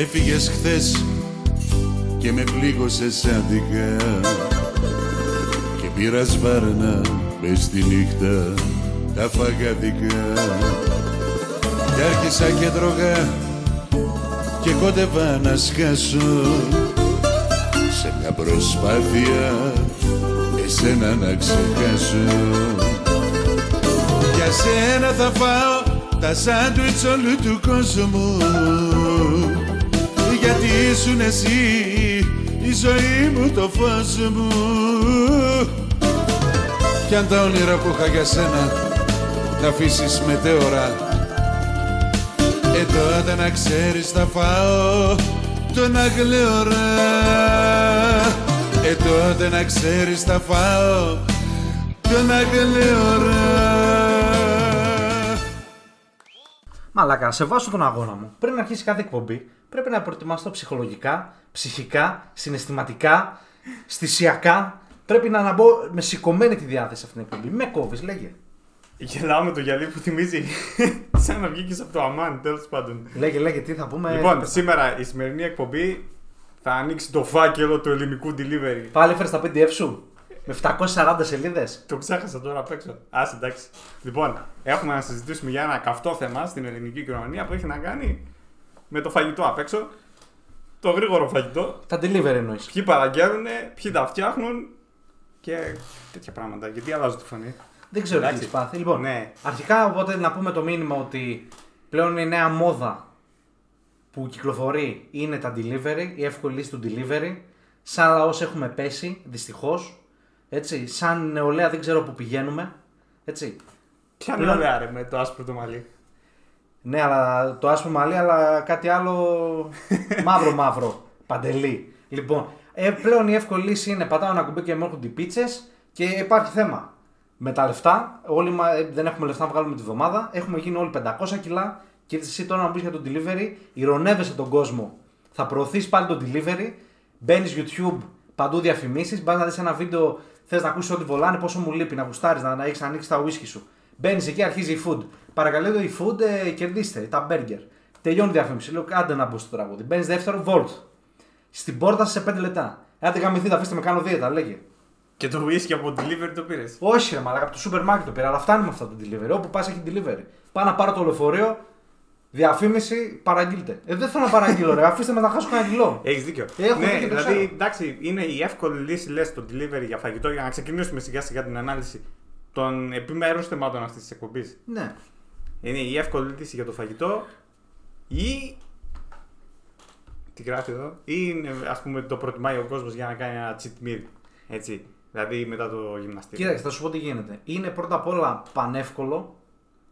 Έφυγες χθες και με πλήγωσες αντικά και πήρα σβάρνα μες στη νύχτα τα φαγαδικά και άρχισα και τρώγα και κόντευα να σκάσω. Σε μια προσπάθεια εσένα να ξεχάσω. Για σένα θα φάω τα σάντουιτς όλου του κόσμου γιατί ήσουν εσύ η ζωή μου το φως μου. Κι αν τα όνειρα που είχα για σένα τα αφήσεις μετέωρα ε τότε να ξέρεις θα φάω τον αγλαιόρα ε τότε να ξέρεις θα φάω τον αγλαιόρα Μαλάκα, σε βάσω τον αγώνα μου. Πριν να αρχίσει κάθε εκπομπή, πρέπει να προετοιμάσω ψυχολογικά, ψυχικά, συναισθηματικά, στησιακά. Πρέπει να, να μπω με σηκωμένη τη διάθεση αυτήν την εκπομπή. Με κόβεις, λέγε. Γελάω με το γυαλί που θυμίζει σαν να βγήκες από το αμάν, τέλος πάντων. Λέγε, λέγε, τι θα πούμε. Λοιπόν, σήμερα η σημερινή εκπομπή θα ανοίξει το φάκελο του ελληνικού delivery. Πάλι έφερε τα PDF σου; Με 740 σελίδες. Το ξέχασα τώρα απ' έξω. Α, εντάξει. Λοιπόν, έχουμε να συζητήσουμε για ένα καυτό θέμα στην ελληνική κοινωνία που έχει να κάνει με το φαγητό απ' έξω. Το γρήγορο φαγητό. Τα delivery εννοείς. Ποιοι παραγγέλνουν, ποιοι τα φτιάχνουν και τέτοια πράγματα. Γιατί αλλάζω τη φωνή. Δεν ξέρω τι Εντάξει. έχεις πάθει. Λοιπόν, Ναι. αρχικά οπότε να πούμε το μήνυμα ότι πλέον η νέα μόδα που κυκλοφορεί είναι τα delivery, η εύκολη λύση του delivery. Σαν λαός έχουμε πέσει, δυστυχώς. Έτσι, σαν νεολαία δεν ξέρω που πηγαίνουμε. Έτσι. Ποια Πλέον- νεολαία ρε με το άσπρο το μαλλί. Ναι, αλλά το άσπρο μαλλί, αλλά κάτι άλλο μαύρο μαύρο. Παντελή. Λοιπόν, ε, πλέον η εύκολη λύση είναι πατάω ένα κουμπί και μου έρχονται οι πίτσες και υπάρχει θέμα. Με τα λεφτά, όλοι μα, ε, δεν έχουμε λεφτά να βγάλουμε τη βδομάδα, έχουμε γίνει όλοι 500 κιλά και εσύ τώρα να μπεις για το delivery, ηρωνεύεσαι τον κόσμο. Θα προωθείς πάλι το delivery, μπαίνεις YouTube, παντού διαφημίσεις, μπας να δεις ένα βίντεο, θες να ακούσεις ό,τι βολάνε, πόσο μου λείπει, να γουστάρεις, να, να έχεις ανοίξει τα whisky σου. Μπαίνεις εκεί, αρχίζει η food. Παρακαλώ η food, ε, κερδίστε τα burger. Τελειώνει η διαφήμιση. Λέω άντε να μπω στο τραγούδι. Μπαίνεις δεύτερο, volt. Στην πόρτα σε 5 λεπτά. Άντε γαμηθείτε, αφήστε με κάνω δίαιτα, λέγε. Και το whisky από το delivery το πήρες. Όχι, ρε μαλάκα, από το σούπερ μάρκετ το πήρα, αλλά φτάνει με αυτό το delivery. Όπου πας έχει delivery. Πάω να πάρω το λεωφορείο, διαφήμιση, παραγγείλτε. Ε, δεν θέλω να παραγγείλω, ρε. Αφήστε με να χάσω κανένα κιλό. Έχεις δίκιο. Έχω ναι, δίκιο, το δηλαδή ξέρω. εντάξει, είναι η εύκολη λύση λες το delivery για φαγητό για να ξεκινήσουμε σιγά σιγά την ανάλυση των επιμέρους θεμάτων αυτής της εκπομπής. Ναι. Είναι η εύκολη λύση για το φαγητό ή. Τι γράφει εδώ, ή είναι, ας πούμε το προτιμάει ο κόσμος για να κάνει ένα cheat meal. Έτσι. Δηλαδή μετά το γυμναστήριο. Κοίταξε, θα σου πω τι γίνεται. Είναι πρώτα απ' όλα πανεύκολο.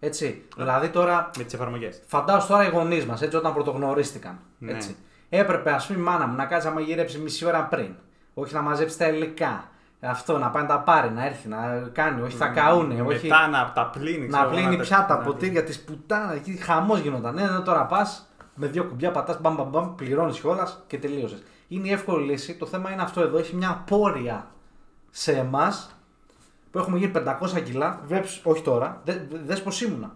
Έτσι. Δηλαδή τώρα, Με τις εφαρμογές. φαντάσου τώρα οι γονείς μας, έτσι, όταν πρωτογνωρίστηκαν. Ναι. Έτσι. Έπρεπε, ας πούμε, η μάνα μου να κάτσει να μαγειρέψει μισή ώρα πριν. Όχι να μαζέψει τα υλικά. Αυτό, να πάει να τα πάρει, να έρθει, να κάνει. Όχι, θα καούνε. Όχι, Μετά να τα πλύνει. να ξέρω, πλύνει τα- πιάτα, να- ποτήρια της πουτάνα. Εκεί χαμός γινόταν. Ναι, ναι, τώρα πας με δύο κουμπιά πατάς, μπαμ, μπαμ, μπαμ, πληρώνεις κιόλας και τελείωσες. Είναι η εύκολη λύση. Το θέμα είναι αυτό εδώ. Έχει μια απόρρεια σε εμάς που έχουμε γίνει 500 κιλά. Βλέπεις, όχι τώρα, δε, δες πως ήμουνα.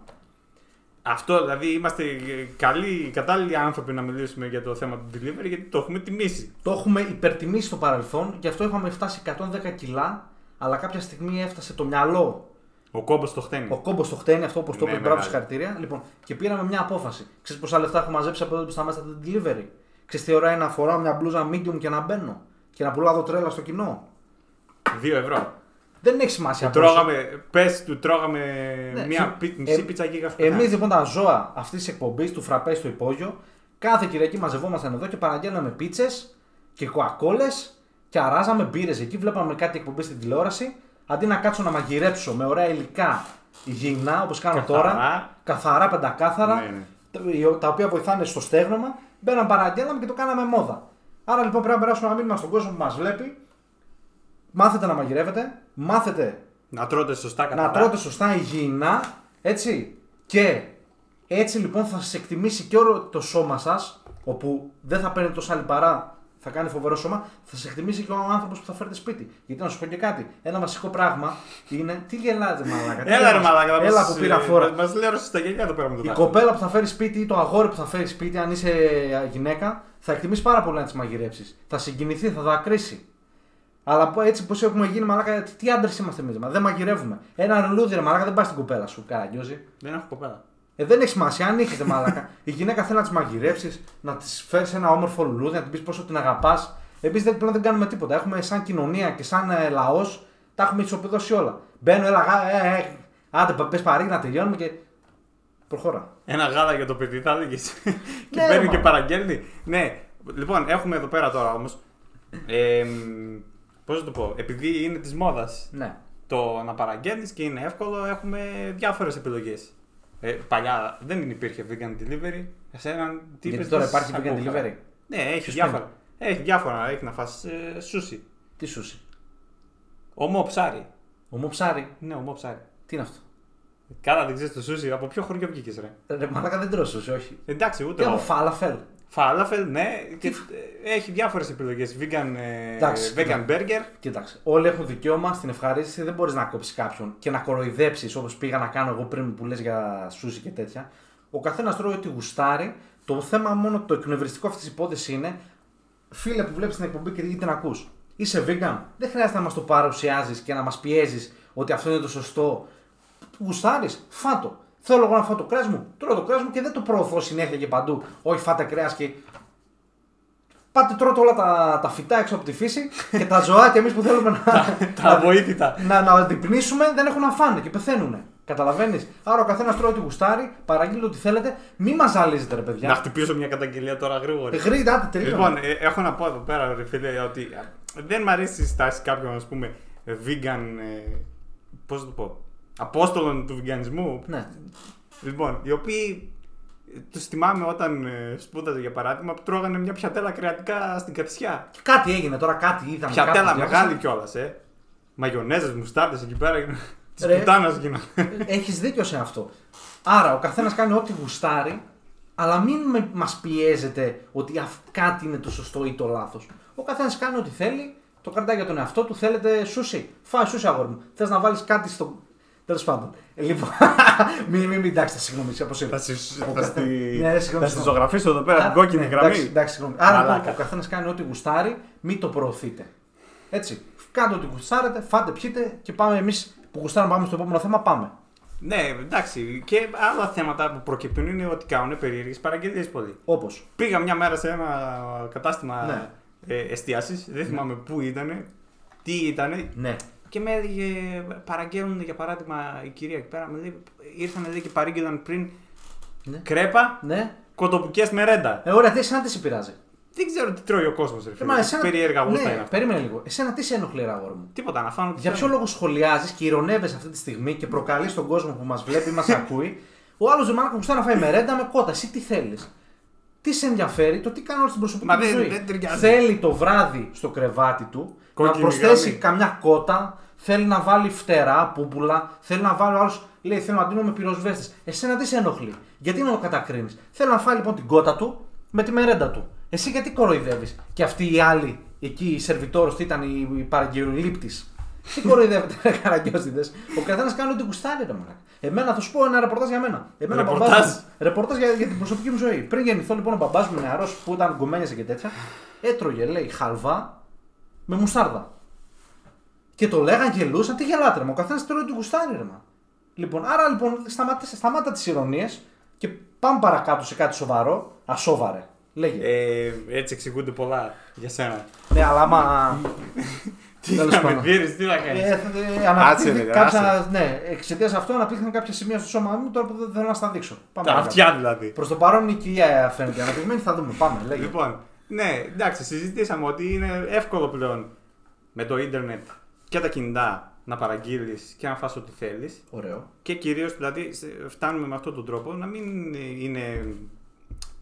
Αυτό δηλαδή είμαστε καλοί, κατάλληλοι άνθρωποι να μιλήσουμε για το θέμα του delivery γιατί το έχουμε τιμήσει. Το έχουμε υπερτιμήσει στο παρελθόν, γι' αυτό είχαμε φτάσει 110 κιλά, αλλά κάποια στιγμή έφτασε το μυαλό. Ο κόμπος το χτένει. Ο κόμπος το χτένει, αυτό όπως το Ναι, είπε, μπράβο μεγάλη. συγχαρητήρια. Λοιπόν, και πήραμε μια απόφαση. Ξέρεις πόσα λεφτά έχω μαζέψει από εδώ που σταμάτησα το delivery; Ξέρεις τι ώρα είναι να φοράω μια μπλούζα medium και να μπαίνω και να πουλάω τρέλα στο κοινό; 2 ευρώ. Δεν έχει σημασία Του πόσο. τρώγαμε, πες, του τρώγαμε Ναι, μια φι- πι- μισή ε, πίτσα γίγα Εμείς λοιπόν τα ζώα αυτής της εκπομπής του φραπέ στο υπόγειο, κάθε Κυριακή μαζευόμασταν εδώ και παραγγέλναμε πίτσες και κοακόλε και αράζαμε μπύρες εκεί. Βλέπαμε κάτι εκπομπή στην τηλεόραση. Αντί να κάτσω να μαγειρέψω με ωραία υλικά υγιεινά όπως κάνω Καθαρά. τώρα, καθαρά, πεντακάθαρα, Ναι, ναι. τα- τα οποία βοηθάνε στο στέγνομα, μπαίναμε παραγγέλναμε και το κάναμε μόδα. Άρα λοιπόν πρέπει να περάσουμε ένα μήνυμα στον κόσμο που μας βλέπει. Μάθετε να μαγειρεύετε, μάθετε Να τρώτε σωστά καθαρά. να τρώτε σωστά υγιεινά, έτσι. Και έτσι λοιπόν θα σας εκτιμήσει και όλο το σώμα σας, όπου δεν θα παίρνει τόσα λιπαρά, θα κάνει φοβερό σώμα, θα σε εκτιμήσει και ο άνθρωπος που θα φέρει σπίτι. Γιατί να σου πω και κάτι. Ένα βασικό πράγμα είναι. Τι γελάτε, μαλάκα. τι Έλα ρε γελάς. μαλάκα. θα Έλα μας- που πήρα φόρα. Μας λέει στα γέλια εδώ πέρα με το Η δάχτυλο. κοπέλα που θα φέρει σπίτι ή το αγόρι που θα φέρει σπίτι, αν είσαι γυναίκα, θα εκτιμήσει πάρα πολύ να τις μαγειρέψεις. Θα συγκινηθεί, θα δακρύσει. Αλλά πω- έτσι πώ έχουμε γίνει, μαλάκα, τι- τι άντρες είμαστε εμείς. Δεν μαγειρεύουμε. Ένα λουλούδι, ρε μαλάκα, δεν πάει στην κοπέλα σου, καραγκιόζη. Δεν έχω κοπέλα. Ε, δεν έχει σημασία, αν είχε μαλάκα. Η γυναίκα θέλει να τη μαγειρεύσει, να τη φέρεις ένα όμορφο λουλούδι, να την πεις πόσο την αγαπάς. Εμείς δεν, πλέον δεν κάνουμε τίποτα. Έχουμε σαν κοινωνία και σαν ε, λαός, τα έχουμε ισοπεδώσει όλα. Μπαίνω, έλα, γα- ε, ε, άντε, πες παρήγει να τελειώνουμε και. Προχώρα. Ένα γάλα για το παιδί θα έλεγε. και Ναι, μπαίνει μα. και παραγγέλνει. Ναι, λοιπόν, έχουμε εδώ πέρα τώρα όμως. Ε, Πώς να το πω, επειδή είναι της μόδας Ναι. το να παραγγέλνεις και είναι εύκολο, έχουμε διάφορες επιλογές. Ε, παλιά δεν υπήρχε vegan delivery. Εσένα τι Γιατί είπες, τώρα δεν υπάρχει σ' vegan ακούω καλά. delivery; Ναι, έχει Ποιος διάφορα. Έχει διάφορα. Έχει να φας ε, σούσι. Τι σούσι; Ομό ψάρι. Ομό ψάρι; Ναι, ομό ψάρι. Τι είναι αυτό; Καλά, δεν ξέρεις το σούσι. Από ποιο χωριό βγήκες, ρε; Ρε, μαλάκα δεν τρώω σούσι, όχι. Εντάξει, ούτε Τι από εγώ. φάλαφελ. Φάλαφελ, ναι. Και ε, έχει διάφορες επιλογές. Vegan, ε, Εντάξει, vegan ναι. burger. Κοίταξε. Όλοι έχουν δικαίωμα στην ευχαρίστηση. Δεν μπορείς να κόψεις κάποιον και να κοροϊδέψεις όπως πήγα να κάνω εγώ πριν που λες για σούσι και τέτοια. Ο καθένας τρώει ό,τι γουστάρει. Το θέμα μόνο το εκνευριστικό αυτής της υπόθεσης είναι, φίλε που βλέπεις την εκπομπή και την ακούς. Είσαι vegan; Δεν χρειάζεται να μας το παρουσιάζεις και να μας πιέζεις ότι αυτό είναι το σωστό. Γουστάρεις, φάτο. Θέλω εγώ να φάω το κρέα μου. Τρώω το κρέα μου και δεν το προωθώ συνέχεια και παντού. Όχι, φάτε κρέας και Πάτε τρώτε όλα τα, τα φυτά έξω από τη φύση και τα ζωάκια εμείς που θέλουμε να, Τα αβοήθητα. να, να αντιπνήσουμε δεν έχουν να φάνε και πεθαίνουν. Καταλαβαίνεις; Άρα ο καθένας τρώει ό,τι γουστάρει, παραγγείλει ό,τι θέλετε. Μη μας ζαλίζετε, ρε Να παιδιά. χτυπήσω μια καταγγελία τώρα γρήγορα. Γρήγορα, άντε, τελείω. Λοιπόν, ε, έχω να πω εδώ πέρα, ρε φίλε, ότι ε, δεν μ' αρέσει η στάση κάποιων, ας πούμε, vegan. Ε, Πώς να το πω. Απόστολων του βιγκανισμού. ναι. Λοιπόν, οι οποίοι τους θυμάμαι όταν ε, σπούδαζε για παράδειγμα που τρώγανε μια πιατέλα κρεατικά στην κατσιά. Και κάτι έγινε τώρα, κάτι είδαμε. Πιατέλα κάτι μεγάλη κιόλας, ε. Μαγιονέζες, μουστάρτες εκεί πέρα. Τη Ρε. πουτάνα γίνανε. Έχεις δίκιο σε αυτό. Άρα ο καθένας κάνει ό,τι γουστάρει, αλλά μην μας πιέζετε ότι αυ- κάτι είναι το σωστό ή το λάθος. Ο καθένας κάνει ό,τι θέλει, το κρατάει για τον εαυτό του. Θέλετε σούσι. Φάει σούσι, αγόρι μου. Θες να βάλεις κάτι στο. Τέλος πάντων. Ε, λοιπόν. μην, μην, μην, εντάξει, συγγνώμη, σε αποσύρω. Θα στη- Ο θα καθέ- στη- Ναι, συγγνώμη, θα στη συγγνώμη. ζωγραφίσω εδώ πέρα την Α, κόκκινη ναι, γραμμή. Εντάξει, εντάξει, συγγνώμη. Άρα λοιπόν Μαλάκα. ο καθένας κάνει ό,τι γουστάρει, μην το προωθείτε. Έτσι. Κάντε ό,τι γουστάρετε, φάτε, πιείτε και πάμε εμείς που γουστάρουμε πάμε στο επόμενο θέμα. Πάμε. Ναι, εντάξει. Και άλλα θέματα που προκύπτουν είναι ότι κάνουν περίεργες παραγγελίες πολύ. Όπως. Πήγα μια μέρα σε ένα κατάστημα Ναι. ε, εστίαση, δεν θυμάμαι πού ήταν, τι ήταν, Ναι. Και με έλεγε, παραγγέλνουν για παράδειγμα η κυρία εκεί πέρα, με λέει, ήρθαν λέει, και παρήγγειλαν πριν Ναι. κρέπα, Ναι. κοτοπουκές με ρέντα. Ε, ωραία, τι εσένα τι σε πειράζει; Δεν ξέρω τι τρώει ο κόσμος, ρε Ε, φίλε. μα εσένα- Περίεργα γούστα ναι, είναι αυτά. Περίμενε λίγο. Εσένα τι σε ενοχλεί, ρε αγόρι μου; Τίποτα, να φάνω τι Για ποιο θέλω. λόγο σχολιάζεις και ηρωνεύεσαι αυτή τη στιγμή και προκαλείς τον κόσμο που μας βλέπει ή μας ακούει; Ο άλλος ζεμάνα που γουστά να φάει μερέντα με κότα. Εσύ τι θέλεις; Τι σε ενδιαφέρει; Το τι κάνω στην προσωπική Μα του δεν- ζωή; δεν ταιριάζει. θέλει το βράδυ στο κρεβάτι του Κόκκινη να προσθέσει γραμμή. καμιά κότα. Θέλει να βάλει φτερά, πούπουλα. Θέλει να βάλει ο άλλο. Λέει: Θέλω να δίνω με πυροσβέστες. Εσένα τι σε ενοχλεί; Γιατί να το κατακρίνεις; Θέλει να φάει λοιπόν την κότα του με τη μερέντα του. Εσύ γιατί κοροϊδεύεις; Και αυτή η άλλη, εκεί η σερβιτόρο, τι ήταν η, η παραγγελιλήπτη. Τι κοροϊδεύετε, ρε καραγκιόζιδε. Ο καθένας κάνει ό,τι κουστάρει, ρε μαλάκα. Εμένα θα σου πω ένα ρεπορτάζ για μένα. Εμένα ο Ρεπορτάζ. μπαμπάς μου- ρεπορτάζ για, για την προσωπική μου ζωή. Πριν γεννηθώ, λοιπόν, ο μπαμπάς μου νεαρός που ήταν γκομένιασε και τέτοια, έτρωγε, λέει, χαλβά με μουστάρδα. Και το λέγαν, γελούσαν, τι γελάτε, ρε, μα, ο καθένας τρώει ό,τι γουστάρει, ρε, μα. Λοιπόν, άρα λοιπόν σταμάτα, σταμάτα τις ηρωνίες και πάμε παρακάτω σε κάτι σοβαρό. Ασόβαρε. Λέγε. Ε, έτσι εξηγούνται πολλά για σένα. ναι, αλλά άμα. Τι Τέλος θα με πάντων. δίνεις, τι θα Ε, κάνεις. ε, αναπτύχθηκαν ρε, κάποια, ναι, εξαιτίας αυτού αναπτύχθηκαν κάποια σημεία στο σώμα μου τώρα που δεν θέλω να στα δείξω. Πάμε Τα παρακάτω. αυτιά δηλαδή. Προς το παρόν η κυρία φαίνεται αναπτυγμένη, θα δούμε. Πάμε, λέγε. Λοιπόν, ναι, εντάξει, συζητήσαμε ότι είναι εύκολο πλέον με το ίντερνετ και τα κινητά να παραγγείλεις και να φας ό,τι θέλεις. Ωραίο. Και κυρίως δηλαδή σε- φτάνουμε με αυτόν τον τρόπο να μην είναι.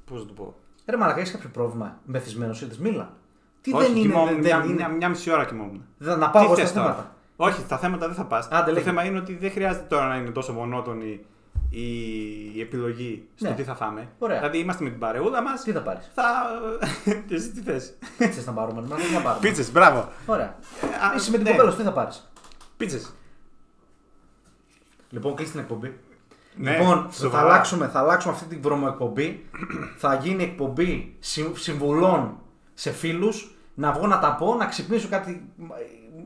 Πώς να το πω. Ρε Μαλακά, έχεις κάποιο πρόβλημα μεθυσμένο ήρθε, μίλα. Τι Όχι, δεν είναι, κοιμόμουν δεν, μια, δεν μια, είναι. μια μισή ώρα κοιμόμουν. Δεν, να πάω εγώ Τι στα θες τώρα; θέματα; Όχι, στα θέματα δεν θα πας. Άντε, Το λέγε. θέμα είναι ότι δεν χρειάζεται τώρα να είναι τόσο μονότονη η, η επιλογή στο Ναι. τι θα φάμε. Ωραία. Δηλαδή είμαστε με την παρεούλα μας. Τι θα πάρεις; Θα. και εσύ τι θες; Πίτσες να πάρουμε. Μα δεν θα πάρουμε. Πίτσες, μπράβο. Ωραία. Α, Είσαι με την ναι. κοπέλα σου, τι θα πάρεις; Πίτσες. Λοιπόν, κλείσει την εκπομπή. Ναι, λοιπόν, θα σοβαρά. αλλάξουμε, θα αλλάξουμε αυτή την βρωμοεκπομπή. θα γίνει εκπομπή συ- συμβουλών σε φίλους. Να βγω να τα πω, να ξυπνήσω κάτι μα-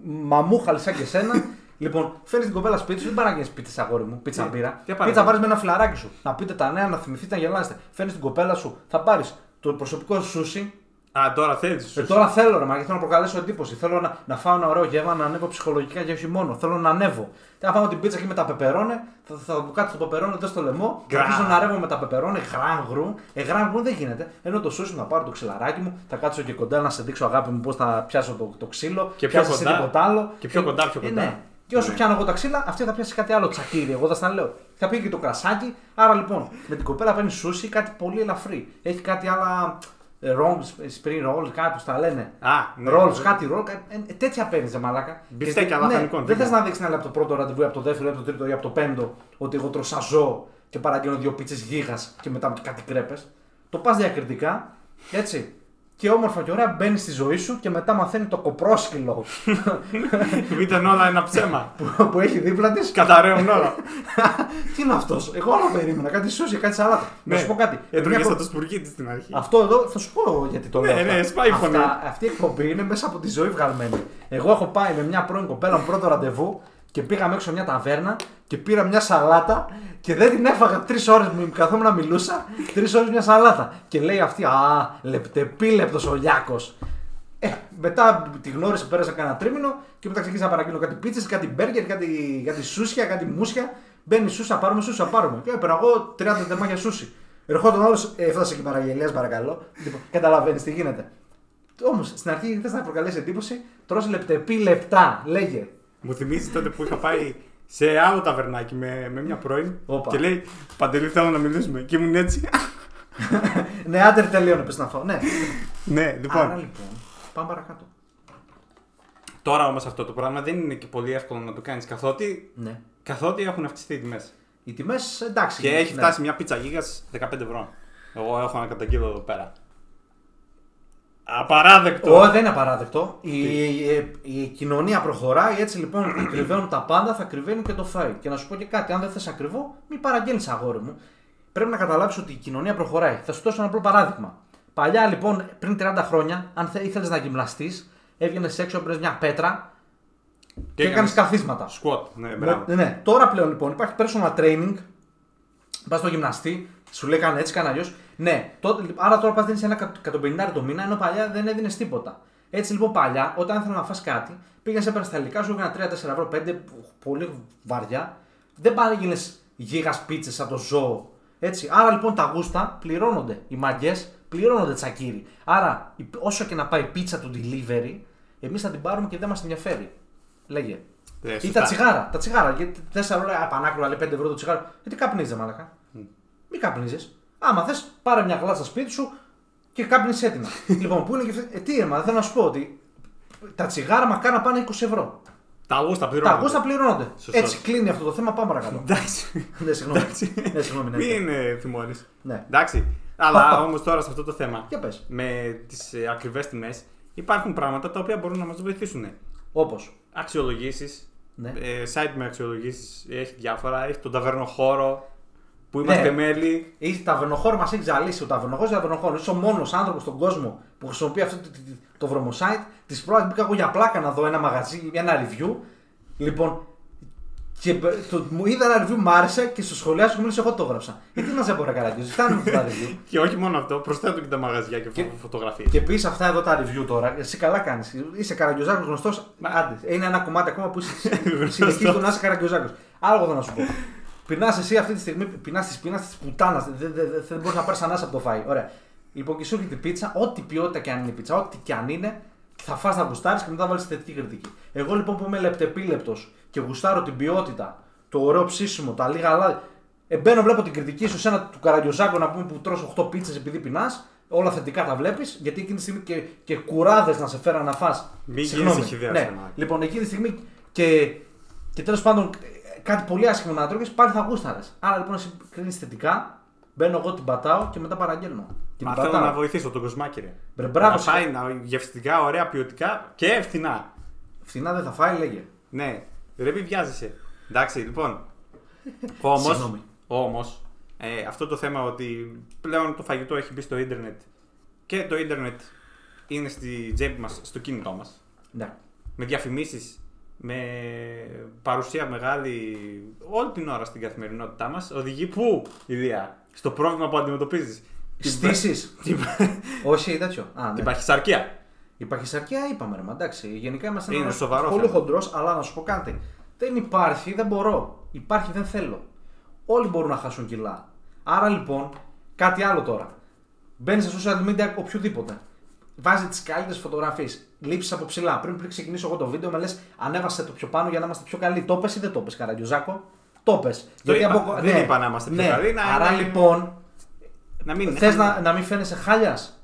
μαμούχαλη σαν και σένα. Λοιπόν, φέρνεις την κοπέλα σπίτι σου, δεν παράγγελνε πίτσε αγόρι μου, πίτσα Ναι. μπύρα. Τι πάρεις; Πίτσα πάρεις με ένα φιλαράκι σου. Να πείτε τα νέα, να θυμηθείτε, να γελάσετε. Φέρνεις την κοπέλα σου, θα πάρεις το προσωπικό σου σούσι. Α, τώρα θέλεις. Ε, τώρα θέλω ρε, μα γιατί θέλω να προκαλέσω εντύπωση. Θέλω να, να φάω ένα ωραίο γεύμα, να ανέβω ψυχολογικά και όχι μόνο. Θέλω να ανέβω. Θέλω να φάω την πίτσα και με τα πεπερώνε, θα, θα μου κάτσει το πεπερώνε εδώ στο λαιμό, θα Γκρά. αρχίσω να ρεύω με τα πεπερώνε, γράγγρου. Ε, γράγγρου δεν γίνεται. Ενώ το σούσι να πάρω το ξυλαράκι μου, θα κάτσω και κοντά να σε δείξω αγάπη μου πώς θα πιάσω το, το ξύλο. Και πιο πιάσεις εσύ κοντά. τίποτα άλλο. Και πιο Ε, κοντά, πιο ε, κοντά. ναι. Και όσο Ναι. πιάνω εγώ τα ξύλα, αυτή θα πιάσει κάτι άλλο τσακίρι. Εγώ θα στα λέω. Θα πει και το κρασάκι. Άρα λοιπόν, με την κοπέλα παίρνει σούσι, κάτι πολύ ελαφρύ. Έχει κάτι άλλα ε, rolls, spring rolls, κάτι που τα λένε. Α, ναι. Ρόλ, κάτι ρόλ, ε, ε, τέτοια παίρνεις, ρε μαλάκα. Μπιφτέκια Και- ναι, λαχανικών, Δεν θες τέτοια. να δείξει από το πρώτο ραντεβού, ή από το δεύτερο, ή από το τρίτο ή από το πέμπτο ότι εγώ τρώσα ζώο και παραγγέλνω δύο πίτσες γίγα και μετά κάτι κρέπες. Το πας διακριτικά, έτσι. Και όμορφα και ωραία μπαίνει στη ζωή σου και μετά μαθαίνει το κοπρόσκυλο Ήταν όλα ένα ψέμα. που, που έχει δίπλα της. Καταραίουν όλα. Τι είναι αυτός, εγώ άλλο περίμενα. Κάτι σούσια, κάτι σαλάτα. Να σου πω κάτι. Έτρωγε Μια σαν προ- το σπουργίτη στην αρχή. Αυτό εδώ θα σου πω γιατί το Ναι, λέω. αυτά. ναι, σπάει η φωνή. Αυτά- αυτή η εκπομπή είναι μέσα από τη ζωή βγαλμένη. Εγώ έχω πάει με μια πρώην κοπέλα μου πρώτο ραντεβού και πήγαμε έξω μια ταβέρνα και πήρα μια σαλάτα και δεν την έφαγα τρεις ώρες μου καθόμουν να μιλούσα. Τρεις ώρες μια σαλάτα. Και λέει αυτή, Α, λεπτεπίλεπτος ο Λιάκο. Ε, μετά τη γνώρισα, πέρασα κανένα τρίμηνο και μετά ξεκίνησα να παραγγείλω κάτι πίτσες, κάτι μπέργκερ, κάτι, κάτι σούσια, κάτι μουσια. Μπαίνει σούσα, πάρουμε σούσα, πάρουμε. Και έπαιρνα εγώ 30 τεμάχια σούσι. Ερχόταν άλλος, ε, έφτασε και η παραγγελία, παρακαλώ. Λοιπόν, Καταλαβαίνεις τι γίνεται. Όμως στην αρχή θε να προκαλέσει εντύπωση, τρώσει λεπτεπί λεπτά, λέγε. Μου θυμίζεις τότε που είχα πάει σε άλλο ταβερνάκι με, με μια πρώην Όπα. και λέει Παντελή θέλω να μιλήσουμε. Και ήμουν έτσι. ναι, άντερ τελείωνε, πες να φάω. Ναι. ναι, λοιπόν. Άρα λοιπόν, πάμε παρακάτω. Τώρα όμως αυτό το πράγμα δεν είναι και πολύ εύκολο να το κάνεις καθότι, Ναι. καθότι έχουν αυξηθεί οι τιμές. Οι τιμές εντάξει. Και έχει ναι. φτάσει μια πίτσα γίγας 15 ευρώ. Εγώ έχω ένα καταγγείλω εδώ πέρα. Απαράδεκτο! Ω, δεν είναι απαράδεκτο. Η, η, η κοινωνία προχωράει, έτσι λοιπόν κρυβαίνουν τα πάντα, θα κρυβαίνει και το φάει. Και να σου πω και κάτι, αν δεν θες ακριβό, μην παραγγέλνεις αγόρι μου. Πρέπει να καταλάβεις ότι η κοινωνία προχωράει. Θα σου δώσω ένα απλό παράδειγμα. Παλιά λοιπόν, πριν 30 χρόνια, αν ήθελες να γυμναστείς, έβγαινες έξω, έπαιρνες μια πέτρα και, έκανες έκανες καθίσματα. Squat, ναι, μπράβο. Ναι, ναι. Τώρα πλέον λοιπόν υπάρχει personal training. Πας στο γυμναστή, σου λέει κάνε έτσι, κάνε αλλιώς. Ναι, τότε, άρα τώρα πας δίνεις ένα 150 το μήνα, ενώ παλιά δεν έδινες τίποτα. Έτσι λοιπόν παλιά, όταν ήθελα να φας κάτι, πήγαινε έπαιρνες στα υλικά σου, έκανα 3-4 ευρώ, 5 πολύ βαριά. Δεν παρήγγειλες γίγα πίτσες σαν το ζώο. Έτσι. Άρα λοιπόν τα γούστα πληρώνονται. Οι μαγκές πληρώνονται τσακίρι. Άρα η- όσο και να πάει η πίτσα του delivery, εμείς θα την πάρουμε και δεν μας ενδιαφέρει. Λέγε. Ε, Ή σωστά. τα τσιγάρα. Τα τσιγάρα. Γιατί 4 ευρώ, α, πανάκριβα λέει 5 ευρώ το τσιγάρο. Γιατί καπνίζει, μαλακά. Μην καπνίζεις. Άμα θες, πάρε μια γλάτσα σπίτι σου και κάπνισε έτοιμα. λοιπόν, πού είναι και αυτή. Ε, τι έμα, θέλω να σου πω ότι τα τσιγάρα μακάρι να πάνε 20 ευρώ. Τα γούστα Τα πληρώνονται. αγούστα πληρώνονται. Σωστό. Έτσι κλείνει αυτό το θέμα, πάμε παρακάτω. Εντάξει. ναι, συγγνώμη. Εντάξει. ναι, συγγνώμη. Ναι, Μην ε, θυμώνεις. ναι. Εντάξει. Αλλά όμως τώρα σε αυτό το θέμα. Για πες. Με τις ε, ακριβές τιμές υπάρχουν πράγματα τα οποία μπορούν να μας βοηθήσουν. Όπως. Αξιολογήσεις. Ναι. Ε, site με αξιολογήσεις έχει διάφορα. Έχει τον ταβερνοχώρο που είμαστε Ναι. μέλη. Η ταβερνοχώρο μας έχει ζαλίσει. Ο ταβερνοχώρο ταβερνοχώρο. Είσαι ο μόνος άνθρωπος στον κόσμο που χρησιμοποιεί αυτό το, το, το βρωμοσite. Της πρώτης μπήκα εγώ για πλάκα να δω ένα μαγαζί, ένα review. Λοιπόν, και μπ- το, μου είδα ένα review, μου άρεσε και στο σχολιάσιο μου εγώ το έγραψα. Γιατί να σε πω ρε καραγκιόζη, φτάνει με αυτά τα review. Και όχι μόνο αυτό, προσθέτω και τα μαγαζιά και, Και- φωτογραφίες. Και πεις αυτά εδώ τα review τώρα, εσύ καλά κάνεις. Είσαι καραγκιόζάκο γνωστός. Άντε, είναι ένα κομμάτι ακόμα που είσαι συνεχίζεις το να είσαι καραγκιόζάκο. Άλλο εγώ θέλω να σου πω. Πεινάς εσύ αυτή τη στιγμή, πεινάς τη πείνας της πουτάνας. Δεν, δεν, δεν, δεν μπορείς να πάρεις ανάσα από το φάι. Ωραία. Λοιπόν, και σου έρχεται η πίτσα, ό,τι ποιότητα και αν είναι η πίτσα, ό,τι και αν είναι, θα φας να γουστάρεις και μετά βάλεις θετική κριτική. Εγώ λοιπόν που είμαι λεπτεπίλεπτος και γουστάρω την ποιότητα, το ωραίο ψήσιμο, τα λίγα λάδι. Ε, μπαίνω, βλέπω την κριτική σου σε ένα του καραγκιόζάκο να πούμε που τρως 8 πίτσες επειδή πεινάς. Όλα θετικά τα βλέπεις, γιατί εκείνη τη στιγμή και, και κουράδες να σε φέραν να φας. Μην Συγγνώμη. γίνεις ηχηδέας, Ναι. Θεμάκη. Λοιπόν, εκείνη τη στιγμή και, και τέλος πάντων κάτι πολύ άσχημο να τρώγει, πάλι θα γούσταρες. Άρα λοιπόν εσύ κρίνει θετικά, μπαίνω εγώ την πατάω και μετά παραγγέλνω. Και Μα την θέλω πατάω. να βοηθήσω τον κοσμάκι, ρε. Μπρε, μπράβο, να σε- φάει να, γευστικά, ωραία, ποιοτικά και φθηνά. Φθηνά δεν θα φάει, λέγε. Ναι, δεν μην βιάζεσαι. Εντάξει, λοιπόν. Όμω, Συγγνώμη. όμως, ε, αυτό το θέμα ότι πλέον το φαγητό έχει μπει στο ίντερνετ και το ίντερνετ είναι στη τσέπη μας, στο κινητό μας. Ναι. Με διαφημίσεις, με παρουσία μεγάλη όλη την ώρα στην καθημερινότητά μας, οδηγεί πού, Ηλία, στο πρόβλημα που αντιμετωπίζεις. Την Στήσεις. Την, Όχι, τέτοιο. Α, ναι. την παχυσαρκία. Η παχυσαρκία είπαμε, ρε, μα εντάξει. Γενικά είμαστε Είναι ένας σοβαρό πολύ θέμα. χοντρός, αλλά να σου πω κάτι. Δεν υπάρχει, δεν μπορώ. Υπάρχει, δεν θέλω. Όλοι μπορούν να χάσουν κιλά. Άρα λοιπόν, κάτι άλλο τώρα. Μπαίνεις στα social media οποιοδήποτε. Βάζει τις καλύτερες φωτογραφίες. Λήψει από ψηλά. Πριν, πριν ξεκινήσω εγώ το βίντεο, με λες ανέβασε το πιο πάνω για να είμαστε πιο καλοί. Το πες ή δεν το πες, Καραγκιουζάκο; Το πες. είπα. Δεν είπα να είμαστε πιο ναι. καλοί, να Άρα είναι- λοιπόν, Να μην Θες να, να μην φαίνεσαι χάλιας;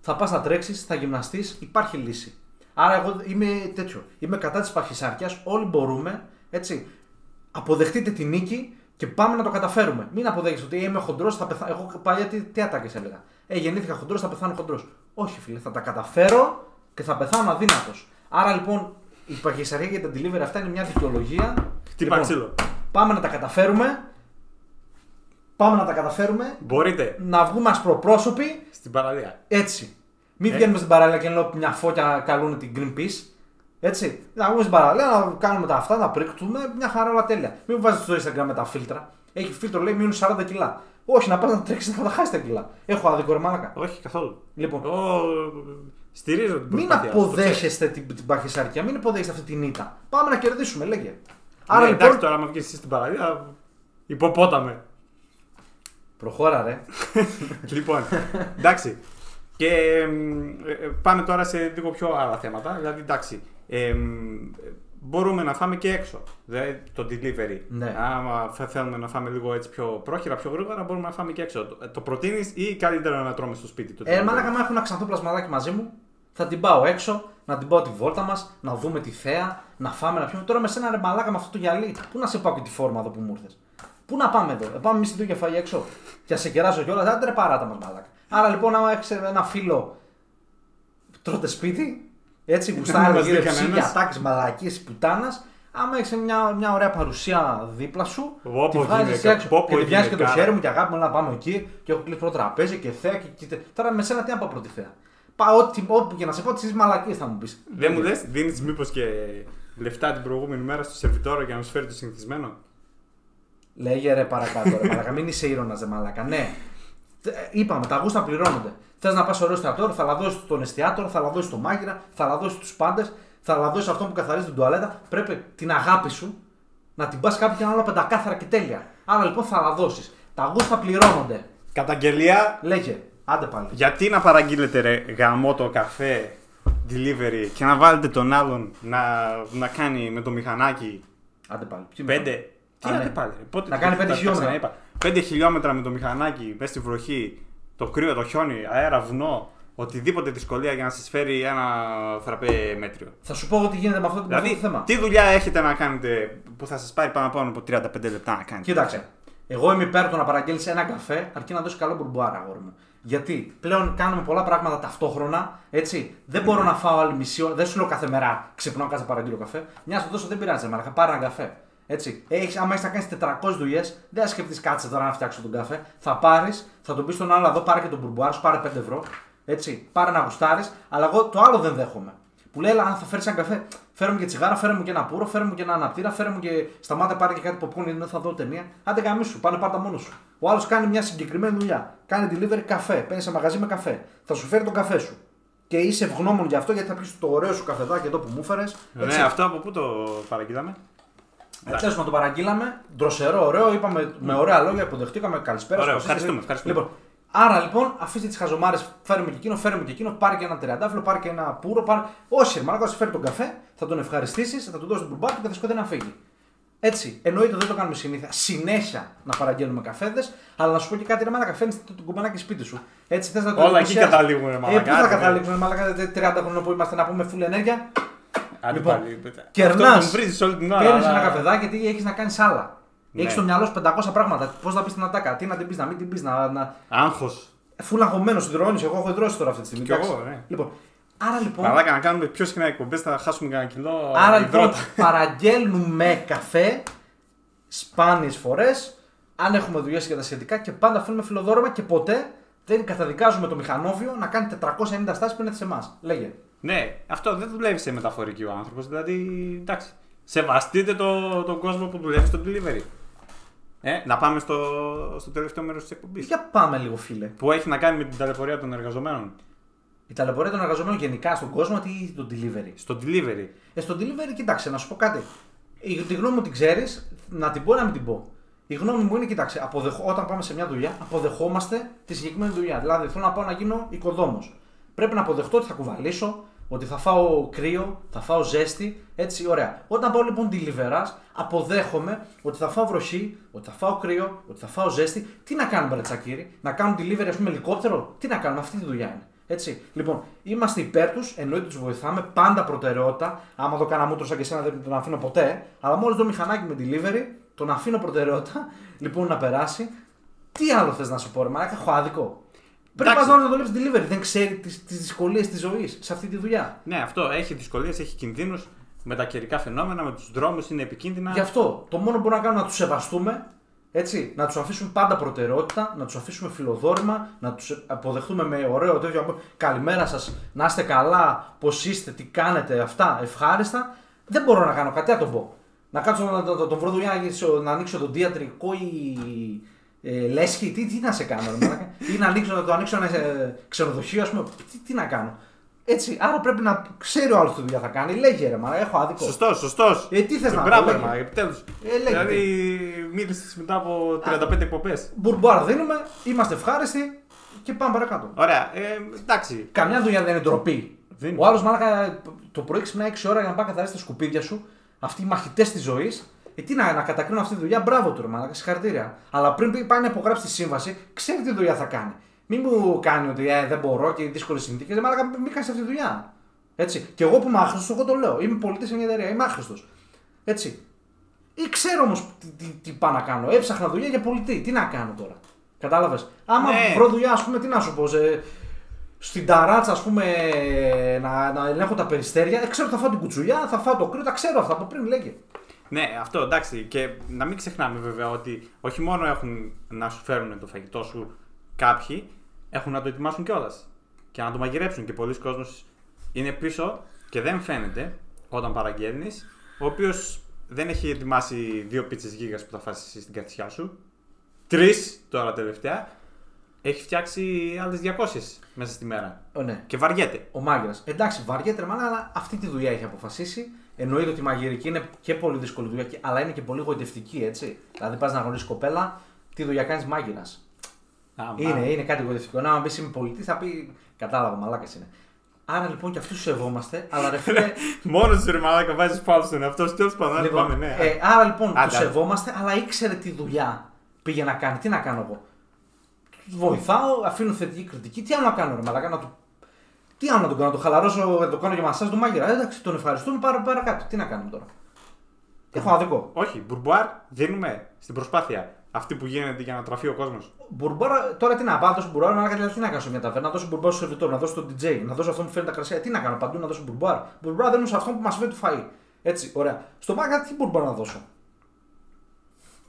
Θα πας να τρέξεις, θα γυμναστείς, υπάρχει λύση. Άρα εγώ είμαι τέτοιο. Είμαι κατά της παχυσάρκειας. Όλοι μπορούμε. Έτσι. Αποδεχτείτε τη νίκη και πάμε να το καταφέρουμε. Μην αποδέχεσαι ότι είμαι χοντρός, θα πεθάνω. Εγώ παλιά τι, τι άτακες έλεγα. Ε, γεννήθηκα χοντρός, θα πεθάνω χοντρός. Όχι, φίλε, θα τα καταφέρω και θα πεθάνω αδύνατος. Άρα λοιπόν η παχυσαρκία και τα delivery αυτά είναι μια δικαιολογία. Χτύπα ξύλο. Πάμε να τα καταφέρουμε. Πάμε να τα καταφέρουμε Μπορείτε να βγούμε ασπροπρόσωποι στην παραλία. έτσι. Μην Ε. βγαίνουμε στην παραλία και λέω μια φώκια καλούν την Greenpeace. Έτσι. Να βγούμε στην παραλία, να κάνουμε τα αυτά, να πρίκτουμε, μια χαρά όλα τέλεια. Μην βάζεις στο Instagram με τα φίλτρα. Έχει φίλτρο, λέει μείον 40 κιλά. Όχι, να πας να τρέξεις να τα χάσεις τα κιλά. Έχω άδικο ρε μάλακα. Όχι καθόλου. Λοιπόν, Εγώ στηρίζω την μην προσπάθεια. σου. αποδέχεστε την, την παχυσαρκία, μην αποδέχεστε αυτή την ήττα. Πάμε να κερδίσουμε, λέγε. Ναι, Άρα εντάξει, λοιπόν. τώρα, άμα βγεις εσύ στην παραλία, υποπόταμε. Προχώρα, ρε. λοιπόν, εντάξει. Και εμ, ε, ε, πάμε τώρα σε λίγο πιο άλλα θέματα. Δηλαδή, εντάξει, εμ, μπορούμε να φάμε και έξω. Δηλαδή, το delivery. Ναι. Άμα θε- θέλουμε να φάμε λίγο έτσι πιο πρόχειρα, πιο γρήγορα, μπορούμε να φάμε και έξω. Το, το προτείνεις ή καλύτερα να τρώμε στο σπίτι. Το Ε, delivery? μαλάκα, άμα έχω ένα ξανθό πλασμαδάκι μαζί μου, θα την πάω έξω, να την πάω τη βόλτα μας, να δούμε τη θέα, να φάμε, να πιούμε. Τώρα με σένα ρε μαλάκα με αυτό το γυαλί, πού να σε πάω και τη φόρμα εδώ που μου ήρθες; Πού να πάμε εδώ, ε, πάμε εμείς δύο και φάγει έξω. Και να σε κεράσω κιόλας, άντε ρε παράτα μας μαλάκα. Άρα λοιπόν, άμα έχεις ένα φίλο, τρώτε σπίτι, έτσι Να γουστάρει μας δει γύρω κανένας. ψήλια, ατάκες, μαλακίες, πουτάνας. Άμα έχεις μια, μια ωραία παρουσία δίπλα σου, Πω, τη πω, βγάζεις γυναίκα, έξω. πω, πω, και τη βγάζει και το γυναικάρα. χέρι μου και αγάπη μου να πάμε εκεί και έχω κλείσει πρώτο τραπέζι και θέα και, και Τώρα με σένα τι να πάω πρώτη θέα. Πάω ό,τι, όπου και να σε πω τις μαλακίες θα μου πεις. Δεν μου λε, δίνεις μήπως και λεφτά την προηγούμενη μέρα στο σερβιτόρο για να σου φέρει το συνηθισμένο; Λέγε ρε παρακάτω, ρε μαλακά. Μην είσαι ήρωνα, ρε μαλακά. Ναι. Ε, Είπαμε, τα γούστα πληρώνονται. Θες να πας ωραίο εστιατόριο, θα λαδώσεις τον εστιατόρο, θα λαδώσεις τον μάγειρα, θα λαδώσεις τους πάντες, θα λαδώσεις αυτόν που καθαρίζει την τουαλέτα. Πρέπει την αγάπη σου να την πας κάπου και να είναι όλα πεντακάθαρα και τέλεια. Άρα λοιπόν θα λαδώσεις. Τα γούστα πληρώνονται. Καταγγελία Λέγε, άντε πάλι. Γιατί να παραγγείλετε ρε γαμό το καφέ delivery και να βάλετε τον άλλον να, να κάνει με το μηχανάκι Άντε πάλι. Ποιοι πέντε; Τι Α, άντε ναι. πάλι. ρε, Πότε, Να κάνει πέντε τα- τα χιλιόμετρα. Ξαναείπα. Πέντε χιλιόμετρα με το μηχανάκι μέσα στη βροχή, το κρύο, το χιόνι, αέρα, βουνό, οτιδήποτε δυσκολία για να σας φέρει ένα θραπέ μέτριο. Θα σου πω τι γίνεται με αυτό, με αυτό Δηλαδή, το θέμα. τι δουλειά έχετε να κάνετε που θα σας πάρει πάνω πάνω από 35 λεπτά να κάνετε. Κοίταξε. Εγώ είμαι υπέρ του να παραγγείλεις ένα καφέ αρκεί να δώσεις καλό μπουρμπουάρα, αγόρι μου. Γιατί πλέον κάνουμε πολλά πράγματα ταυτόχρονα. Έτσι. Δεν μπορώ να φάω άλλη μισή ώρα. Δεν σου λέω κάθε μέρα ξυπνάω κάθε παραγγείλω καφέ. Μια σου δώσω δεν πειράζει, μαλακα. Πάρε ένα καφέ. Έτσι. Έχεις, άμα έχεις να κάνεις 400 δουλειές, δεν θα σκεφτείς κάτσε τώρα να φτιάξω τον καφέ. Θα πάρεις, θα τον πεις στον άλλο εδώ, πάρε και τον μπουρμπουάρα σου, πάρε 5 ευρώ. Έτσι. Πάρε να γουστάρεις, αλλά εγώ το άλλο δεν δέχομαι. Που λέει, «Έλα, αν θα φέρεις ένα καφέ, φέρε μου και τσιγάρα, φέρε μου και ένα πουρο, φέρε μου και ένα αναπτήρα, φέρε μου και σταμάτα πάρε και κάτι ποπκούν, δεν θα δω ταινία. Άντε γαμί σου, πάνε πάρτα μόνος σου. Ο άλλος κάνει μια συγκεκριμένη δουλειά. Κάνει delivery καφέ, παίρνει σε μαγαζί με καφέ. Θα σου φέρει τον καφέ σου. Και είσαι ευγνώμων γι' αυτό γιατί θα πεις το ωραίο σου καφεδάκι εδώ που μου έφερε. Ναι, αυτό από πού το παραγγείλαμε. Τέλος να το παραγγείλαμε. Ντροσερό, ωραίο, είπαμε με ωραία λόγια, υποδεχτήκαμε. Καλησπέρα Ωραίο, σας, ευχαριστούμε, είστε- ευχαριστούμε. Λοιπόν, άρα λοιπόν, αφήστε τις χαζομάρες, φέρουμε και εκείνο, φέρουμε και εκείνο, πάρε και ένα τριαντάφυλλο, πάρε και ένα πουρο. Πάρε... Όχι, μάλλον θα σου φέρει τον καφέ, θα τον ευχαριστήσεις, θα του δώσει τον μπουρμπάκι και θα σκοτεινά να φύγει. Έτσι, εννοείται δεν το κάνουμε συνήθεια. Συνέχεια να παραγγέλνουμε καφέδες, αλλά να σου πω και κάτι, ρε Μάλακα, φέρνει το, το κουμπανάκι σπίτι σου. Έτσι, θες να το Όλα εκεί εντυπωσιάσεις. καταλήγουμε, ρε Ε, μαλάκα, πού θα άντε, καταλήξουμε, Μάλακα, 30 χρόνια που είμαστε να πούμε full ενέργεια. Άντε Λοιπόν, πάλι. κερνάς. Αυτό τον βρίζεις όλη την ώρα. Παίρνεις αλλά- ένα καφεδάκι γιατί έχεις να κάνεις άλλα. Ναι. Έχεις στο μυαλό σου 500 πράγματα. Πώς να πεις την ατάκα, τι να την πεις, να μην την πεις, να. να... Άγχος. Φουλ αγχωμένος, υδρώνει. Εγώ έχω υδρώσει τώρα αυτή τη στιγμή. Κι εντάξει. εγώ, ναι. Λοιπόν, άρα λοιπόν. Μαλάκα να κάνουμε πιο συχνά εκπομπές θα χάσουμε κανένα κιλό. Άρα λοιπόν υδρότα. παραγγέλνουμε καφέ σπάνιες φορές, αν έχουμε δουλειές και τα σχετικά και πάντα αφήνουμε φιλοδόρημα και ποτέ δεν καταδικάζουμε το μηχανόβιο να κάνει 490 στάσεις πριν έρθεις σε εμάς. Λέγε. Ναι, αυτό δεν δουλεύει σε μεταφορική ο άνθρωπος. Δηλαδή, εντάξει. Σεβαστείτε το, τον κόσμο που δουλεύει στο delivery. Ε, να πάμε στο, στο τελευταίο μέρος της εκπομπής. Για πάμε λίγο, φίλε. Που έχει να κάνει με την ταλαιπωρία των εργαζομένων. Η ταλαιπωρία των εργαζομένων γενικά στον κόσμο ή το delivery. Στο delivery. Ε, στο delivery, κοιτάξτε, να σου πω κάτι. Η, τη γνώμη μου την ξέρεις, να την πω ή να μην την πω. Η γνώμη μου είναι, κοιτάξτε, αποδεχ... όταν πάμε σε μια δουλειά, αποδεχόμαστε τη συγκεκριμένη δουλειά. Δηλαδή, θέλω να πάω να γίνω οικοδόμος. Πρέπει να αποδεχτώ ότι θα κουβαλήσω, ότι θα φάω κρύο, θα φάω ζέστη. Έτσι, ωραία. Όταν πάω λοιπόν deliverers, αποδέχομαι ότι θα φάω βροχή, ότι θα φάω κρύο, ότι θα φάω ζέστη. Τι να κάνουμε, ρε τσακίρι, να κάνουν delivery, ας πούμε, ελικόπτερο; Τι να κάνουμε, αυτή τη δουλειά είναι. Έτσι. Λοιπόν, είμαστε υπέρ τους, εννοείται τους βοηθάμε, πάντα προτεραιότητα. Άμα το κάναμε ούτω σαν και εσένα δεν τον αφήνω ποτέ. Αλλά μόλις δω μηχανάκι με delivery, τον αφήνω προτεραιότητα. Λοιπόν, να περάσει. Τι άλλο θες να σου πω, ρε Μαράκα, έχω άδικο. Πρέπει Εντάξει. να να δουλεύει delivery. Δεν ξέρει τις δυσκολίες της ζωής σε αυτή τη δουλειά. Ναι, αυτό έχει δυσκολίες, έχει κινδύνους. Με τα καιρικά φαινόμενα, με τους δρόμους είναι επικίνδυνα. Γι' αυτό το μόνο που μπορούμε να κάνουμε είναι να τους σεβαστούμε, έτσι, να τους αφήσουμε πάντα προτεραιότητα, να τους αφήσουμε φιλοδόρημα, να τους αποδεχτούμε με ωραίο τέτοιο. από- Καλημέρα σας, να είστε καλά, πώς είστε, τι κάνετε, αυτά ευχάριστα. Δεν μπορώ να κάνω κάτι, να το πω. Να κάτσω να, να, να τον βρω δουλειά να, ανοίξω- να ανοίξω τον διατρικό ή ε, λέσχη, τι, τι να σε κάνω, ρε μαλάκα; ή να, ανοίξω, να το ανοίξω ένα ε, ξενοδοχείο, ας πούμε. Τι, τι να κάνω; Έτσι, άρα πρέπει να ξέρει ο άλλο τι δουλειά θα κάνει. Λέγε ρε, μαλάκα, έχω άδικο. Σωστός, σωστός. Ε, τι θες να πω, Μπράβο, λέγε; μα επιτέλους. Ε, λέγε. δηλαδή, μίλησες μετά από 35 εκπομπές. Μπουρμπουάρ δίνουμε, είμαστε ευχάριστοι και πάμε παρακάτω. Ωραία, ε, εντάξει. Καμιά δουλειά δεν είναι ντροπή. Δεν είναι. Ο άλλος μάλακα το πρωί ξυπνάει 6 ώρα για να πάει να καθαρίσει τα σκουπίδια σου. Αυτοί οι μαχητές της ζωής. Ε, τι να, να κατακρίνουν αυτή τη δουλειά, μπράβο του ρε μάλακα, συγχαρητήρια. Αλλά πριν πει- πάει να υπογράψει τη σύμβαση, ξέρει τι δουλειά θα κάνει. Μην μου κάνει ότι ε, δεν μπορώ και δύσκολες συνθήκες. Μάλακα, μην κάνεις αυτή τη δουλειά. Έτσι. Και εγώ που είμαι άχρηστος, εγώ το λέω. Είμαι πολιτή σε μια εταιρεία, είμαι άχρηστος. Έτσι. Ή ξέρω όμως τι, τι, τι πάω να κάνω. Έψαχνα δουλειά για πολιτή. Τι να κάνω τώρα. Κατάλαβες. Άμα Ναι. βρω δουλειά, ας πούμε, τι να σου πω. Σε, στην ταράτσα, ας πούμε, να, να ελέγχω τα περιστέρια. Ε, ξέρω ότι θα φάω την κουτσουλιά, θα φάω το κρύο, τα ξέρω αυτά από πριν λέγε. Ναι, αυτό εντάξει. Και να μην ξεχνάμε βέβαια ότι όχι μόνο έχουν να σου φέρουν το φαγητό σου κάποιοι, έχουν να το ετοιμάσουν κιόλας. Και να το μαγειρέψουν. Και πολλοί κόσμος είναι πίσω και δεν φαίνεται όταν παραγγέλνεις, ο οποίος δεν έχει ετοιμάσει δύο πίτσες γίγας που θα φάσεις εσύ στην καρδιά σου. Τρεις τώρα τελευταία. Έχει φτιάξει άλλες 200 μέσα στη μέρα. Ο, ναι. Και βαριέται. Ο μάγκυρα. Εντάξει, βαριέται ρε μάνα, αλλά αυτή τη δουλειά έχει αποφασίσει. Εννοείται ότι η μαγειρική είναι και πολύ δύσκολη δουλειά, και- αλλά είναι και πολύ γοητευτική, έτσι. Δηλαδή, πας να γνωρίσεις κοπέλα, τι δουλειά κάνεις μάγειρας. Άμα. Είναι, είναι κάτι γοητευτικό. Να πεις είμαι πολιτής, θα πει κατάλαβα, μαλάκας είναι. Άρα λοιπόν και αυτούς τους σεβόμαστε, αλλά ρε φίλε. Μόνος σου ρε μαλάκα βάζεις πάλι στον εαυτό σου. Τέλο πάντων, λοιπόν, πάμε, ναι. ε, άρα λοιπόν Άντε, τους άντε. σεβόμαστε, αλλά ήξερε τι δουλειά πήγε να κάνει. Τι να κάνω εγώ; Του βοηθάω, αφήνω θετική κριτική. Τι άλλο να κάνω, ρε Μαλάκα, να του. Τι άλλο να τον κάνω, να το χαλαρώσω, να το κάνω για μασάζ του μάγειρα. Ε, Εντάξει, τον ευχαριστούμε, πάρα παρακάτω. Τι να κάνουμε τώρα; Έχω αδικό. Όχι, μπουρμπουάρ δίνουμε στην προσπάθεια αυτή που γίνεται για να τραφεί ο κόσμος. Μπουρμπάρα, τώρα τι να πάω, να δώσω μπουρμπάρα, να δηλαδή τι να κάνω σε μια ταβέρνα, να δώσω μπουρμπάρα στο σερβιτόρ, να δώσω στον DJ, να δώσω αυτό που φέρνει τα κρασιά. Τι να κάνω παντού, να δώσω μπουρμπάρα. Μπουρμπάρα δίνω σε αυτό που μας φέρνει το φαΐ. Έτσι, ωραία. Στο μάγκα τι μπουρμπάρα να δώσω;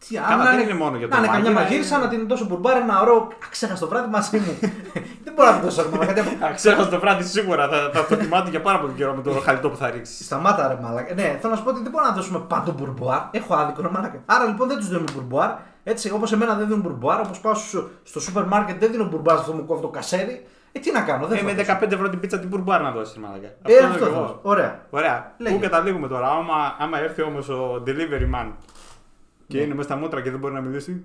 Τι Καλά, να δεν είναι μόνο για το Να είναι καμιά μάγειρα, μαγείρισα, είναι- να την δώσω μπουρμπάρα, ένα ωραίο αξέχαστο βράδυ μαζί μου. δεν μπορώ να την δώσω ακόμα. γιατί από- Ξέρω το βράδυ σίγουρα θα, θα το θυμάται για πάρα πολύ καιρό με το χαλιτό που θα ρίξει. Σταμάτα ρε μαλάκα. Ναι, θέλω να σου πω ότι δεν μπορούμε να δώσουμε παντού μπουρμπουάρ. Έχω άδικο ρε μαλάκα. Άρα λοιπόν δεν τους δίνουμε μπουρμπουάρ. Έτσι, όπως εμένα δεν δίνουν μπουρμπουάρ, όπως πάω στο, στο σούπερ μάρκετ δεν δίνω μπουρμπουάρ αυτό μου κόβει το κασέρι. Ε, τι να κάνω, δεν Ε, θα με δώσω. 15 ευρώ την πίτσα την μπουρμπουάρ να δώσεις, μαλάκα. Ε, είναι αυτό και θα εγώ. δώσω. Ωραία. Ωραία. Λέγε. Πού καταλήγουμε τώρα, άμα, άμα έρθει όμως ο delivery man και Ναι. είναι μέσα στα μούτρα και δεν μπορεί να μιλήσει.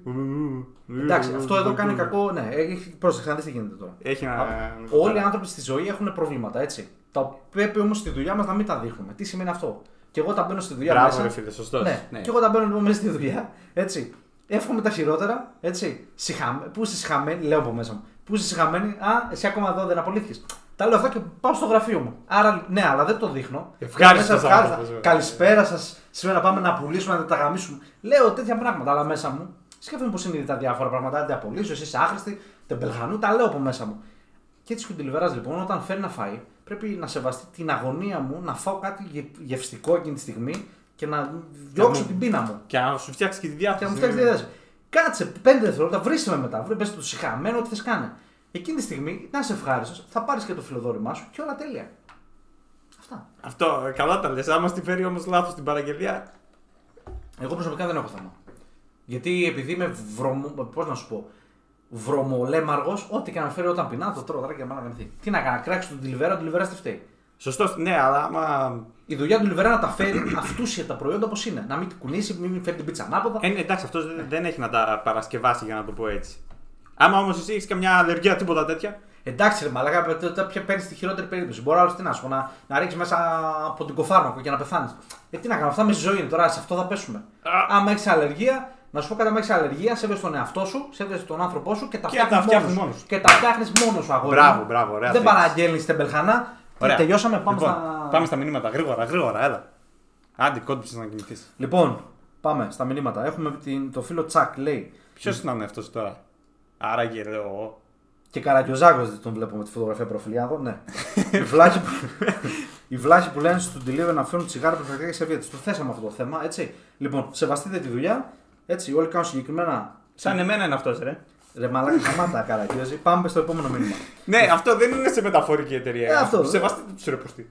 Εντάξει, αυτό εδώ κάνει κακό. Ναι, έχει πρόσεξε να δεις τι γίνεται τώρα. Έχει να. Όλοι οι άνθρωποι στη ζωή έχουν προβλήματα, έτσι. Τα πρέπει όμως στη δουλειά μας να μην τα δείχνουμε. Τι σημαίνει αυτό; Και εγώ τα μπαίνω στη δουλειά Μπράβο, μέσα. ρε φίλε, σωστός. Ναι. Και εγώ τα μπαίνω λοιπόν μέσα στη δουλειά. Έτσι. Εύχομαι τα χειρότερα. Έτσι. Συχα... Πού είσαι συχαμένη, λέω από μέσα μου. Πού είσαι συχαμένη; Α, εσύ ακόμα εδώ δεν απολύθηκες. Τα λέω αυτά και πάω στο γραφείο μου. Άρα, ναι, αλλά δεν το δείχνω. Ευχάριστος Μέσα ευχάριστα. άνθρωπος, ε. Καλησπέρα σας. Σήμερα πάμε να πουλήσουμε, να τα γαμίσουμε. Λέω τέτοια πράγματα, αλλά μέσα μου σκέφτομαι πώ είναι τα διάφορα πράγματα. Δεν τα απολύσω, εσύ είσαι άχρηστη, τεμπελχανού, τα λέω από μέσα μου. Και έτσι και ο Ντιλιβερά λοιπόν, όταν φέρει να φάει, πρέπει να σεβαστεί την αγωνία μου να φάω κάτι γε- γευστικό εκείνη τη στιγμή και να διώξω μου- την πείνα μου. Και να σου φτιάξεις και τη διάθεση. Και να μου φτιάξεις τη διάθεση. Κάτσε 5 δευτερόλεπτα, βρίσκε με μετά. Βρε το συχαμένο, ό,τι θες κάνε. Εκείνη τη στιγμή, να είσαι ευχάριστος, θα πάρεις και το φιλοδόρημά σου και όλα τέλεια. Αυτά. Αυτό, ε, καλά τα λες. Άμα στη φέρει όμως λάθος την παραγγελία. Εγώ προσωπικά δεν έχω θέμα. Γιατί επειδή είμαι βρωμο... Πώς να σου πω. Βρωμολέμαργος, ό,τι και να φέρει όταν πεινά, το τρώω τώρα και να γαμηθεί. Τι να κάνω, να κράξει τον τηλιβέρα, ο τηλιβέρα τι φταίει. Σωστό, ναι, αλλά άμα. Η δουλειά του τηλιβέρα να τα φέρει αυτούσια τα προϊόντα όπως είναι. Να μην την κουνήσει, μην φέρει την πίτσα ανάποδα. Ε, ναι, εντάξει, αυτός δεν έχει να τα παρασκευάσει για να το πω έτσι. Άμα όμως εσύ έχεις καμιά αλλεργία, τίποτα τέτοια. Εντάξει, ρε Μαλάκα, τότε πια παίρνεις τη χειρότερη περίπτωση. Μπορεί άλλος τι να σου πω, να, να ρίξεις μέσα από την κοφάρμακο και να πεθάνεις. Ε, τι να κάνω, αυτά με στη ζωή είναι τώρα, σε αυτό θα πέσουμε. Α. Άμα έχεις αλλεργία, να σου πω κάτι, άμα έχεις αλλεργία, σέβεσαι τον εαυτό σου, σέβεσαι τον άνθρωπό σου και τα Και φτιάχνεις τα φτιάχνεις μόνος μόνος σου. Και τα φτιάχνεις μόνος σου, αγόρι. Μπράβο, μου. μπράβο, ωραία Δεν θέση. παραγγέλνεις τεμπελχανά. Ωραία. Τελειώσαμε, πάμε λοιπόν, στα. Πάμε στα μηνύματα. Γρήγορα, γρήγορα, έλα. Άντε, κόντυψες να κοιμηθείς. Λοιπόν, πάμε στα μηνύματα. Έχουμε την, το φίλο Τσακ, λέει. Ποιος να είναι αυτός τώρα; Άραγε, λέω. Και Καραγκιόζάκο δεν τον βλέπω με τη φωτογραφία προφιλιάδο, ναι. οι, βλάχοι που, οι βλάχοι που λένε στον delivery να φέρουν τσιγάρα προφυλακτικά και σερβιέτε. Το θέσαμε αυτό το θέμα, έτσι. Λοιπόν, σεβαστείτε τη δουλειά. Έτσι, όλοι κάνουν συγκεκριμένα. Σαν εμένα είναι αυτός, ρε. Ρε μαλάκα, χαμάτα Καραγκιόζη. Πάμε στο επόμενο μήνυμα. Ναι, αυτό δεν είναι σε μεταφορική εταιρεία. Ε, αυτό. Σεβαστείτε τους ρεπουστή.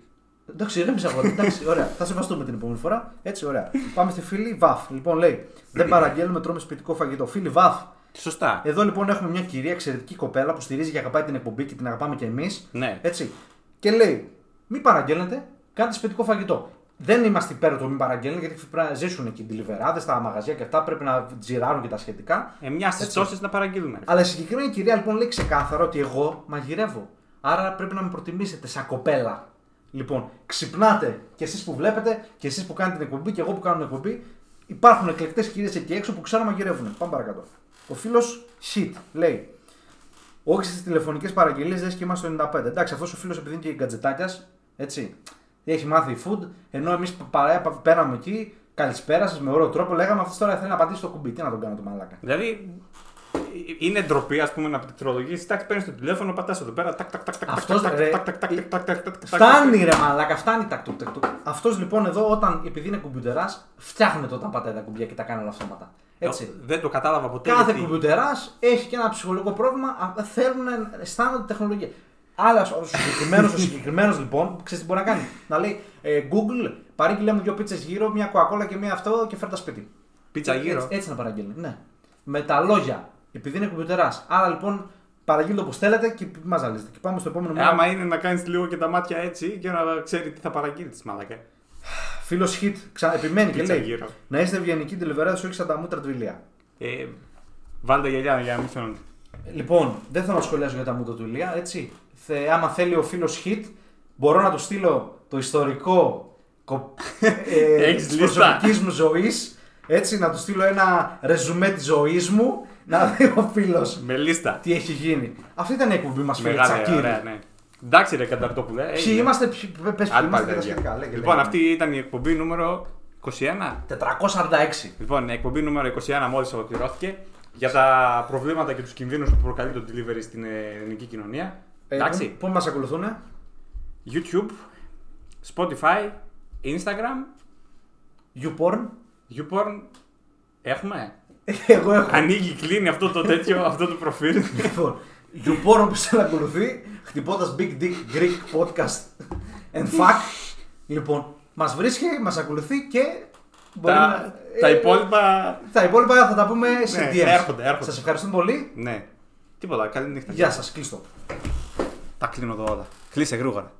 Εντάξει, ηρέμησε αγόρι. Εντάξει, ωραία. Θα σεβαστούμε την επόμενη φορά. Έτσι, ωραία. Πάμε στη φίλη Βαφ. Λοιπόν, λέει: Δεν παραγγέλνουμε, τρώμε σπιτικό φαγητό. Φίλη Βαφ, Σωστά. εδώ λοιπόν έχουμε μια κυρία εξαιρετική κοπέλα που στηρίζει και αγαπάει την εκπομπή και την αγαπάμε και εμείς. Ναι. Έτσι. Και λέει: Μην παραγγέλνετε, κάντε σπιτικό φαγητό. Δεν είμαστε υπέρ του μην παραγγέλνετε γιατί πρέπει να ζήσουν εκεί οι τηλιβεράδε, τα μαγαζιά και αυτά πρέπει να τζιράρουν και τα σχετικά. Ε, μια στις Έτσι. τόσες να παραγγείλουμε. ρε. Αλλά η συγκεκριμένη κυρία λοιπόν λέει ξεκάθαρα ότι εγώ μαγειρεύω. Άρα πρέπει να με προτιμήσετε σαν κοπέλα. Λοιπόν, ξυπνάτε και εσείς που βλέπετε και εσείς που κάνετε την εκπομπή και εγώ που κάνω την εκπομπή. Υπάρχουν εκλεκτές κυρίες εκεί έξω που ξέρω μαγειρεύουν. Πάμε παρακάτω. Ο φίλο Shit λέει: Όχι στι τηλεφωνικέ παραγγελίε, δεν και είμαστε στο 95. Εντάξει, αυτό ο φίλο επειδή είναι και γκατζετάκια, έτσι. Έχει μάθει food, ενώ εμεί παρέα πα- πέραμε εκεί, καλησπέρα σα με ωραίο τρόπο, λέγαμε αυτό τώρα θέλει να πατήσει το κουμπί. Τι να τον κάνω το μαλάκα. Δηλαδή, είναι ντροπή, ας πούμε, να πληκτρολογήσει. Τάκ, παίρνει το τηλέφωνο, πατά εδώ πέρα. Τάκ, τάκ, τάκ, τάκ, Αυτός, τάκ, ρε, τάκ, τάκ, τάκ, τάκ, τάκ, τάκ, τάκ, Φτάνει ρε μαλάκα, φτάνει τακ τουκ, τακ τουκ. Αυτό λοιπόν εδώ, όταν επειδή είναι κομπιουτεράς, φτιάχνεται όταν πατάει τα κουμπιά και τα κάνει όλα αυτόματα. Έτσι. Δεν το κατάλαβα ποτέ. Κάθε γιατί- κομπιουτεράς έχει και ένα ψυχολογικό πρόβλημα, α, θέλουν να αισθάνονται τεχνολογία. Άλλα ο συγκεκριμένος ο συγκεκριμένος, λοιπόν, ξέρεις τι μπορεί να κάνει; Να λέει ε, Google, παρήγγειλε μου δύο πίτσες γύρω, μια κόκα κόλα και μια αυτό και φέρτα σπίτι. Πίτσα γύρω. Έτσι, έτσι να παραγγέλνει. Ναι. Με τα λόγια. Επειδή είναι κουμπιουτερά. Άρα λοιπόν παραγγείλτε όπως θέλετε και μα ζαλίζετε. Και πάμε στο επόμενο Ε, μήνυμα. άμα είναι να κάνεις λίγο και τα μάτια έτσι και να ξέρει τι θα παραγγείλει τη μαλακά. Φίλος Χιτ ξα... επιμένει και Πίτσα λέει: γύρω. Να είστε ευγενικοί τηλεβεράδε, όχι σαν τα μούτρα του Ηλία. Ε, βάλτε γυαλιά για να μην φαίνονται. Λοιπόν, δεν θέλω να σχολιάσω για τα μούτρα του Ηλία, έτσι. Θε, άμα θέλει ο φίλος Χιτ, μπορώ να του στείλω το ιστορικό κο... ε, Έχεις της λίστα. προσωπικής μου ζωής. Έτσι, να του στείλω ένα ρεζουμέ της ζωής μου, να δει ο φίλος Με λίστα. τι έχει γίνει. Αυτή ήταν η εκπομπή μας, φίλε Μεγάλη, Τσακίρι. ωραία, ναι. Εντάξει, ρε Κανταρτόπουλε. Ποιοι έγινε. είμαστε, ποιοι, πες ποιοι Άλλη είμαστε πάλι και τα τέτοια. σχετικά. Λέγε, Λοιπόν, λέγε. αυτή ήταν η εκπομπή νούμερο 21. 446. Λοιπόν, η εκπομπή νούμερο 21 μόλις ολοκληρώθηκε για τα προβλήματα και τους κινδύνους που προκαλεί το delivery στην ε, ελληνική κοινωνία. Ε, Εντάξει. Πού, πού μας ακολουθούν, YouTube, Spotify, Instagram, YouPorn. YouPorn. Έχουμε; Εγώ έχω. Ανοίγει, κλείνει αυτό το τέτοιο, αυτό το προφίλ. Λοιπόν, YouPorn που σε ακολουθεί, χτυπώντας Big Dick Greek Podcast and Fuck. λοιπόν, μας βρίσκει, μας ακολουθεί και. μπορεί τα, να- τα ε, υπόλοιπα. Τα υπόλοιπα θα τα πούμε σε Ναι, DM. έρχονται, έρχονται. Σας ευχαριστούμε πολύ. Ναι. Τίποτα, καλή νύχτα. Γεια σας, κλείστο. Τα κλείνω εδώ όλα. Κλείσε γρήγορα.